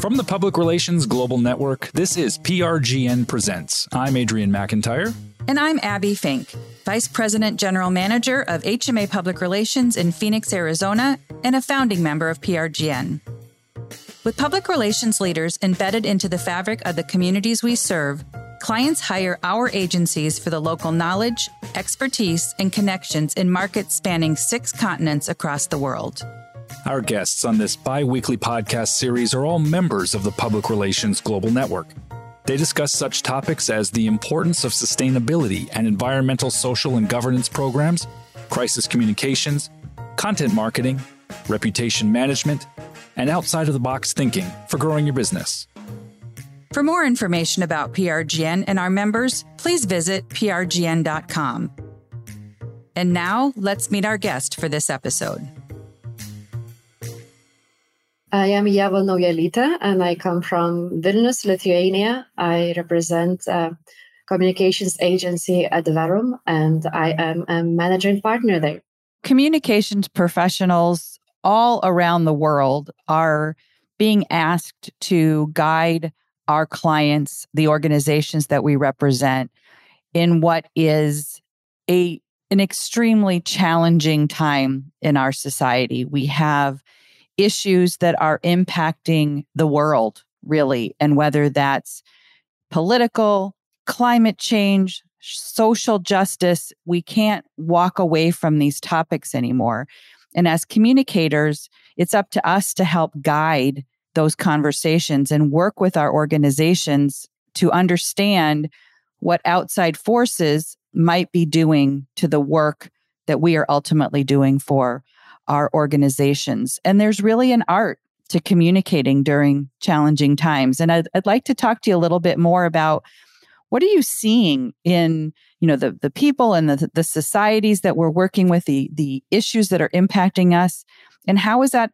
From the Public Relations Global Network, this is PRGN Presents. I'm Adrian McIntyre. And I'm Abbie Fink, Vice President General Manager of HMA Public Relations in Phoenix, Arizona, and a founding member of PRGN. With public relations leaders embedded into the fabric of the communities we serve, clients hire our agencies for the local knowledge, expertise, and connections in markets spanning six continents across the world. Our guests on this bi weekly podcast series are all members of the Public Relations Global Network. They discuss such topics as the importance of sustainability and environmental, social, and governance programs, crisis communications, content marketing, reputation management, and outside of the box thinking for growing your business. For more information about PRGN and our members, please visit prgn.com. And now, let's meet our guest for this episode. I am Ieva Naujalyte and I come from Vilnius, Lithuania. I represent a communications agency Adverum and I am a managing partner there. Communications professionals all around the world are being asked to guide our clients, the organizations that we represent, in what is a an extremely challenging time in our society. We have issues that are impacting the world, really, and whether that's political, climate change, social justice, we can't walk away from these topics anymore. And as communicators, it's up to us to help guide those conversations and work with our organizations to understand what outside forces might be doing to the work that we are ultimately doing for our organizations. And there's really an art to communicating during challenging times. And I'd, I'd like to talk to you a little bit more about what are you seeing in you know the, the people and the, the societies that we're working with the, the issues that are impacting us and how is that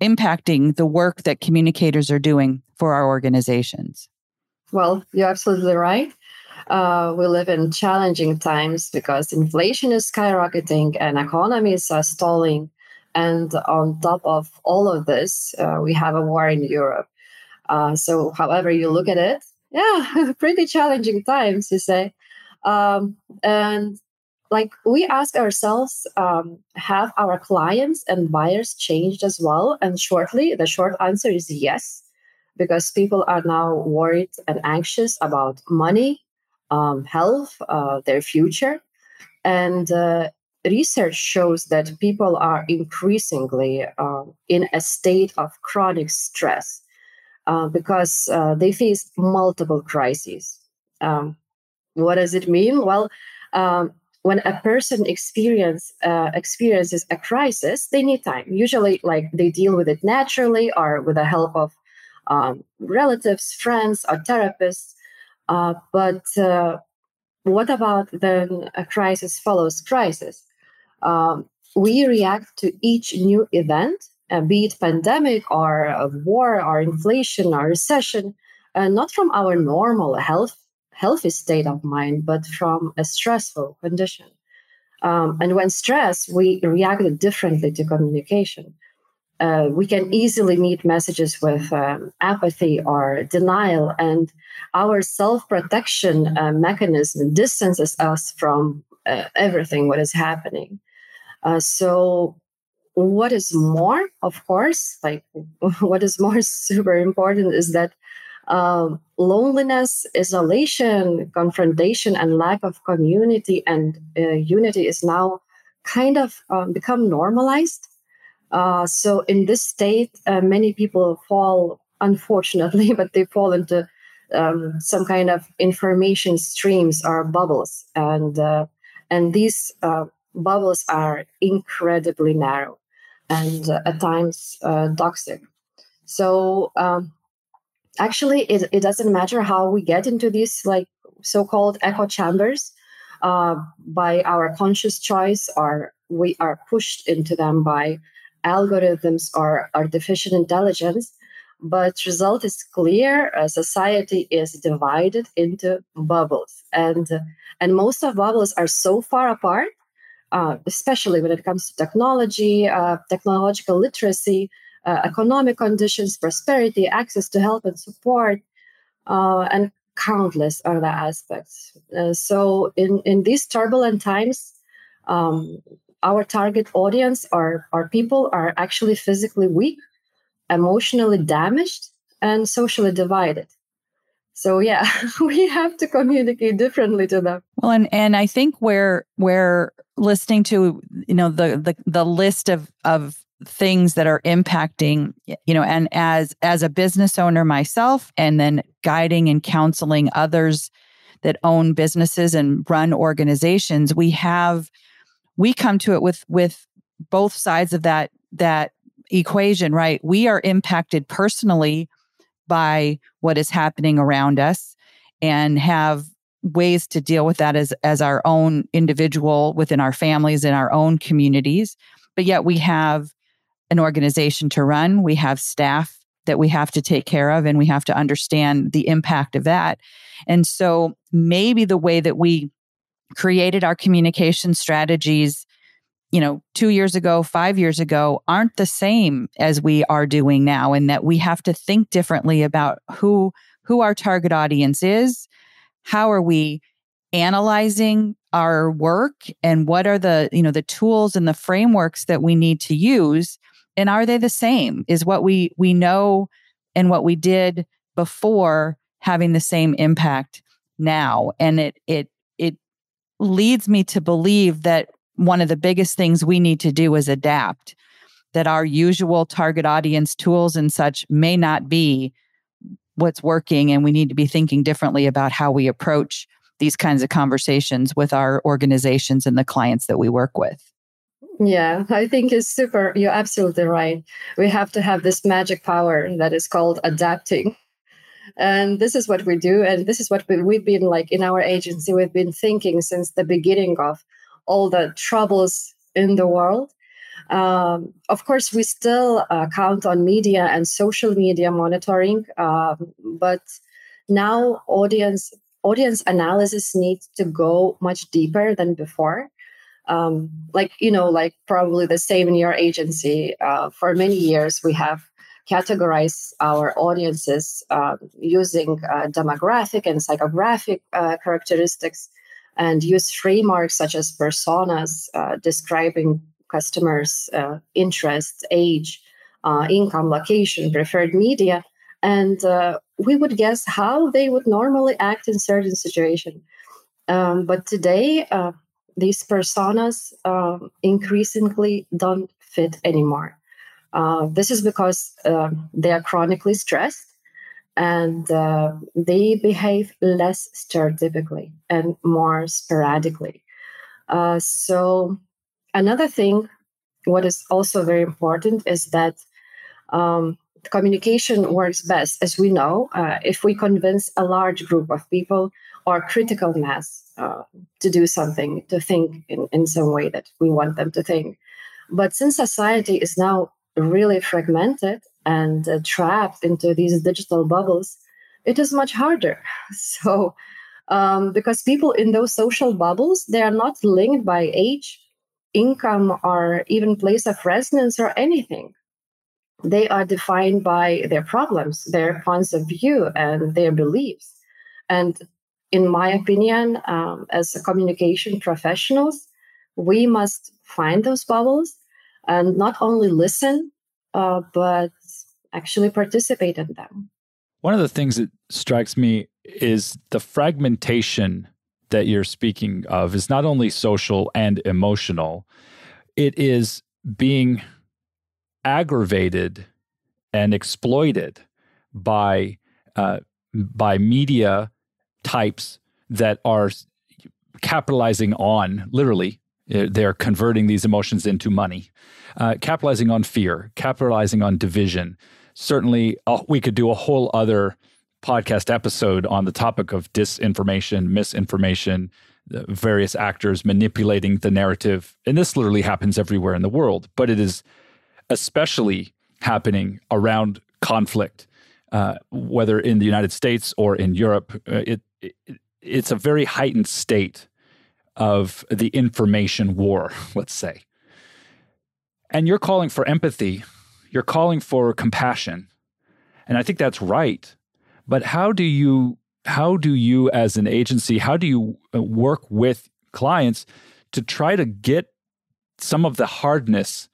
impacting the work that communicators are doing for our organizations well you're absolutely right uh, we live in challenging times because inflation is skyrocketing and economies are stalling. And on top of all of this, uh, we have a war in Europe. Uh, so, however you look at it, yeah, pretty challenging times, you say. Um, and like we ask ourselves, um, have our clients and buyers changed as well? And shortly, the short answer is yes, because people are now worried and anxious about money, um, health, uh, their future. And uh, research shows that people are increasingly uh, in a state of chronic stress uh, because uh, they face multiple crises. Um, what does it mean? Well, um, when a person experience uh, experiences a crisis, they need time. Usually, like they deal with it naturally or with the help of um, relatives, friends, or therapists. Uh, but uh, what about then a crisis follows crisis? Um, we react to each new event, uh, be it pandemic or war or inflation or recession, uh, not from our normal health healthy state of mind, but from a stressful condition. Um, and when stressed, we react differently to communication uh, we can easily meet messages with um, apathy or denial, and our self protection uh, mechanism distances us from uh, everything what is happening. Uh, so, what is more, of course, like what is more super important is that um, loneliness, isolation, confrontation, and lack of community and uh, unity is now kind of um, become normalized uh, so in this state, uh, many people fall, unfortunately, but they fall into um, some kind of information streams or bubbles, and uh, and these uh, bubbles are incredibly narrow and uh, at times toxic. So um, actually, it, it doesn't matter how we get into these like so-called echo chambers by our conscious choice, or we are pushed into them by algorithms or artificial intelligence but result is clear uh, society is divided into bubbles and uh, and most of bubbles are so far apart uh, especially when it comes to technology uh, technological literacy uh, economic conditions, prosperity, access to help and support, uh, and countless other aspects. So, in, in these turbulent times, um, our target audience are, are people are actually physically weak, emotionally damaged, and socially divided. So yeah, we have to communicate differently to them. Well, and and I think where where listening to you know the the the list of of things that are impacting you know and as as a business owner myself and then guiding and counseling others that own businesses and run organizations we have we come to it with with both sides of that that equation right we are impacted personally by what is happening around us and have ways to deal with that as as our own individual within our families in our own communities but yet we have an organization to run. We have staff that we have to take care of, and we have to understand the impact of that. And so maybe the way that we created our communication strategies you know, two years ago, five years ago, aren't the same as we are doing now, and that we have to think differently about who who our target audience is, how are we analyzing our work, and what are the you know the tools and the frameworks that we need to use and are they the same? Is what we we know and what we did before having the same impact now? And it it leads me to believe that one of the biggest things we need to do is adapt that our usual target audience tools and such may not be what's working and we need to be thinking differently about how we approach these kinds of conversations with our organizations and the clients that we work with yeah, I think it's super. You're absolutely right. We have to have this magic power that is called adapting. And this is what we do. And this is what we, we've been like in our agency. We've been thinking since the beginning of all the troubles in the world. Um, of course, we still uh, count on media and social media monitoring, um, but now audience audience analysis needs to go much deeper than before um, like you know like probably the same in your agency uh, for many years we have categorized our audiences uh, using uh, demographic and psychographic uh, characteristics and use frameworks such as personas uh, describing customers uh, interests age income location preferred media and we would guess how they would normally act in certain situation um, but today these personas uh, increasingly don't fit anymore. Uh, this is because uh, they are chronically stressed and uh, they behave less stereotypically and more sporadically. Uh, so, another thing, what is also very important is that um, communication works best, as we know, uh, if we convince a large group of people or critical mass to do something, to think in, in some way that we want them to think. But since society is now really fragmented and uh, trapped into these digital bubbles, it is much harder. So, um, because people in those social bubbles, they are not linked by age, income, or even place of residence or anything. They are defined by their problems, their points of view, and their beliefs. And in my opinion, um, as communication professionals, we must find those bubbles and not only listen, uh, but actually participate in them. One of the things that strikes me is the fragmentation that you're speaking of is not only social and emotional, it is being aggravated and exploited by uh, by media types that are capitalizing on literally they're converting these emotions into money. Uh, capitalizing on fear capitalizing on division. Certainly uh, we could do a whole other podcast episode on the topic of disinformation misinformation various actors manipulating the narrative. And this literally happens everywhere in the world but it is especially happening around conflict uh, whether in the United States or in Europe, uh, it, it, it's a very heightened state of the information war, let's say. And you're calling for empathy you're calling for compassion. And I think that's right. But how do you how do you as an agency, how do you uh, work with clients to try to get some of the hardness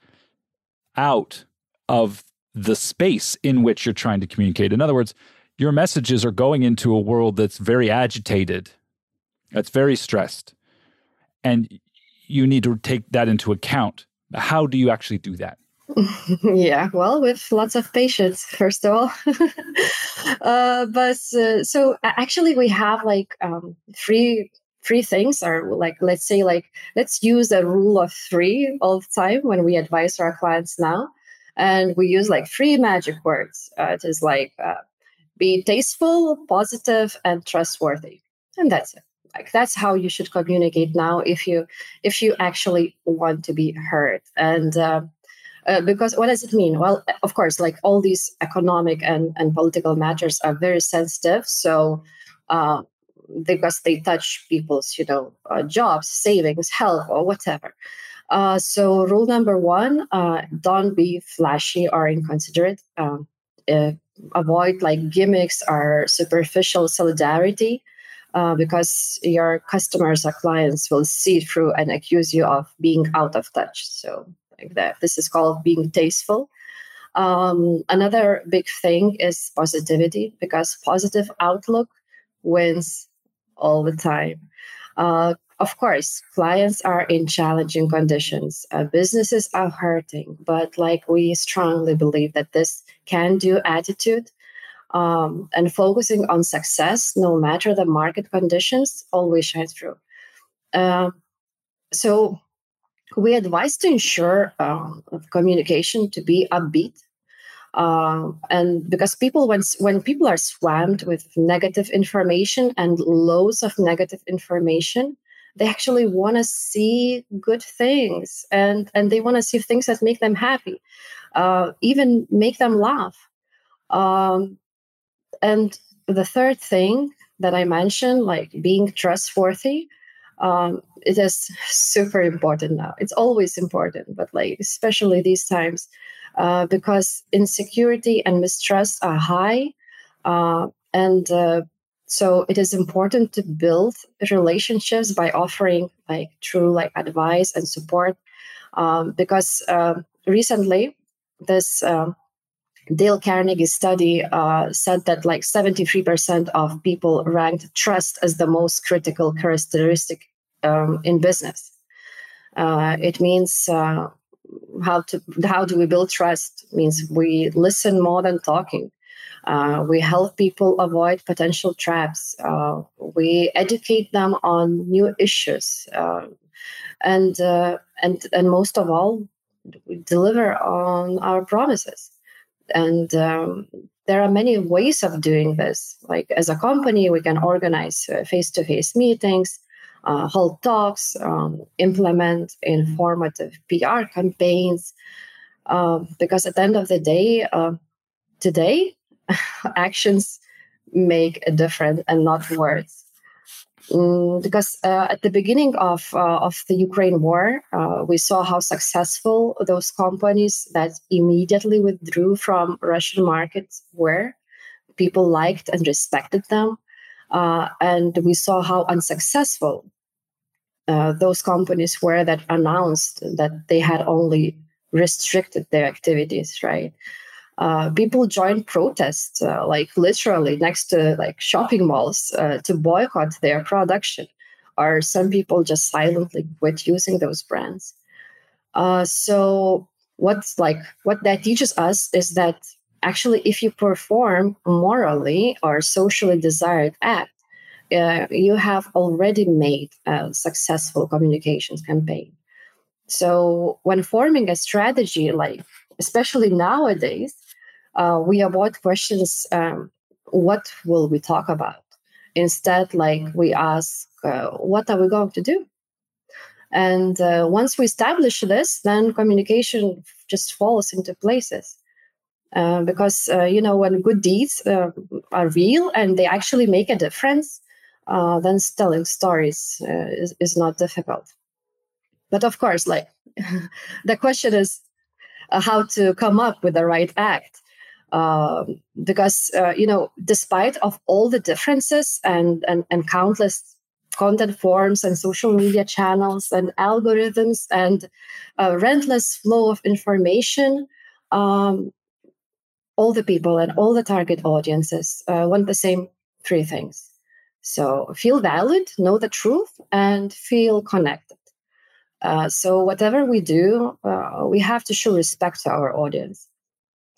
out of the space in which you're trying to communicate? In other words, your messages are going into a world that's very agitated, that's very stressed. And you need to take that into account. How do you actually do that? yeah, well, with lots of patience, first of all. uh, but uh, so actually, we have like um, three three things are like let's say like let's use a rule of three all the time when we advise our clients now and we use like three magic words uh, it is like uh, be tasteful positive and trustworthy and that's it like that's how you should communicate now if you if you actually want to be heard and uh, uh, because what does it mean? Well, of course, like all these economic and, and political matters are very sensitive. So, uh, because they touch people's, you know, uh, jobs, savings, health, or whatever. Uh, so, rule number one: uh, don't be flashy or inconsiderate. Um, avoid like gimmicks or superficial solidarity. Because your customers or clients will see through and accuse you of being out of touch. So like that. This is called being tasteful. Um, another big thing is positivity because positive outlook wins all the time. Uh, of course, clients are in challenging conditions. Uh, businesses are hurting, but like we strongly believe that this can do attitude um, and focusing on success, no matter the market conditions, always shines through. Uh, so we advise to ensure uh, communication to be upbeat uh, and because people when when people are swamped with negative information and loads of negative information they actually want to see good things and and they want to see things that make them happy uh, even make them laugh um, and the third thing that i mentioned like being trustworthy um, it is super important now. It's always important, but like especially these times, uh, because insecurity and mistrust are high, uh, and uh, so it is important to build relationships by offering like true like advice and support. Um, because um, recently, this. Um, Dale Carnegie study uh, said that like 73% of people ranked trust as the most critical characteristic um, in business. Uh, it means uh, how to how do we build trust? Means we listen more than talking. Uh, we help people avoid potential traps. Uh, we educate them on new issues, uh, and uh, and and most of all, we deliver on our promises. And um, there are many ways of doing this. Like as a company, we can organize face to face meetings uh, hold talks, um, implement informative PR campaigns. Um, because at the end of the day, uh, today, actions make a difference and not words. Mm, because uh, at the beginning of uh, of the Ukraine war, uh, we saw how successful those companies that immediately withdrew from Russian markets were. People liked and respected them, uh, and we saw how unsuccessful uh, those companies were that announced that they had only restricted their activities, right? Uh, people joined protests, uh, like literally next to like shopping malls, uh, to boycott their production, or some people just silently quit using those brands. Uh, so what's like what that teaches us is that actually, if you perform morally or socially desired act, uh, you have already made a successful communications campaign. So when forming a strategy, like especially nowadays, uh, we avoid questions, um, what will we talk about? Instead, like we ask, uh, what are we going to do? And uh, once we establish this, then communication just falls into places. Uh, because uh, you know when good deeds uh, are real and they actually make a difference uh, then telling stories uh, is, is not difficult. But of course, like the question is, uh, how to come up with the right act. Um, because uh, you know, despite of all the differences and, and and countless content forms and social media channels and algorithms and a relentless flow of information, um, all the people and all the target audiences uh, want the same three things. So feel valued, know the truth, and feel connected. Uh, so whatever we do, uh, we have to show respect to our audience.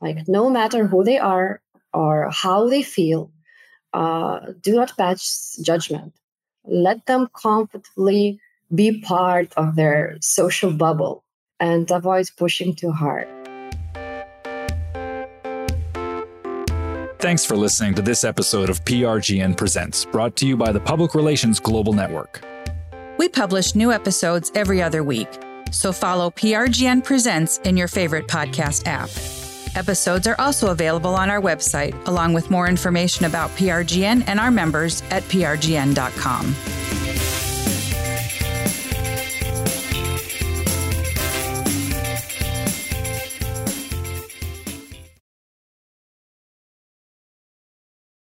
Like no matter who they are or how they feel, uh, do not pass judgment. Let them comfortably be part of their social bubble and avoid pushing too hard. Thanks for listening to this episode of PRGN Presents, brought to you by the Public Relations Global Network. We publish new episodes every other week, so follow PRGN Presents in your favorite podcast app. Episodes are also available on our website, along with more information about PRGN and our members at prgn.com.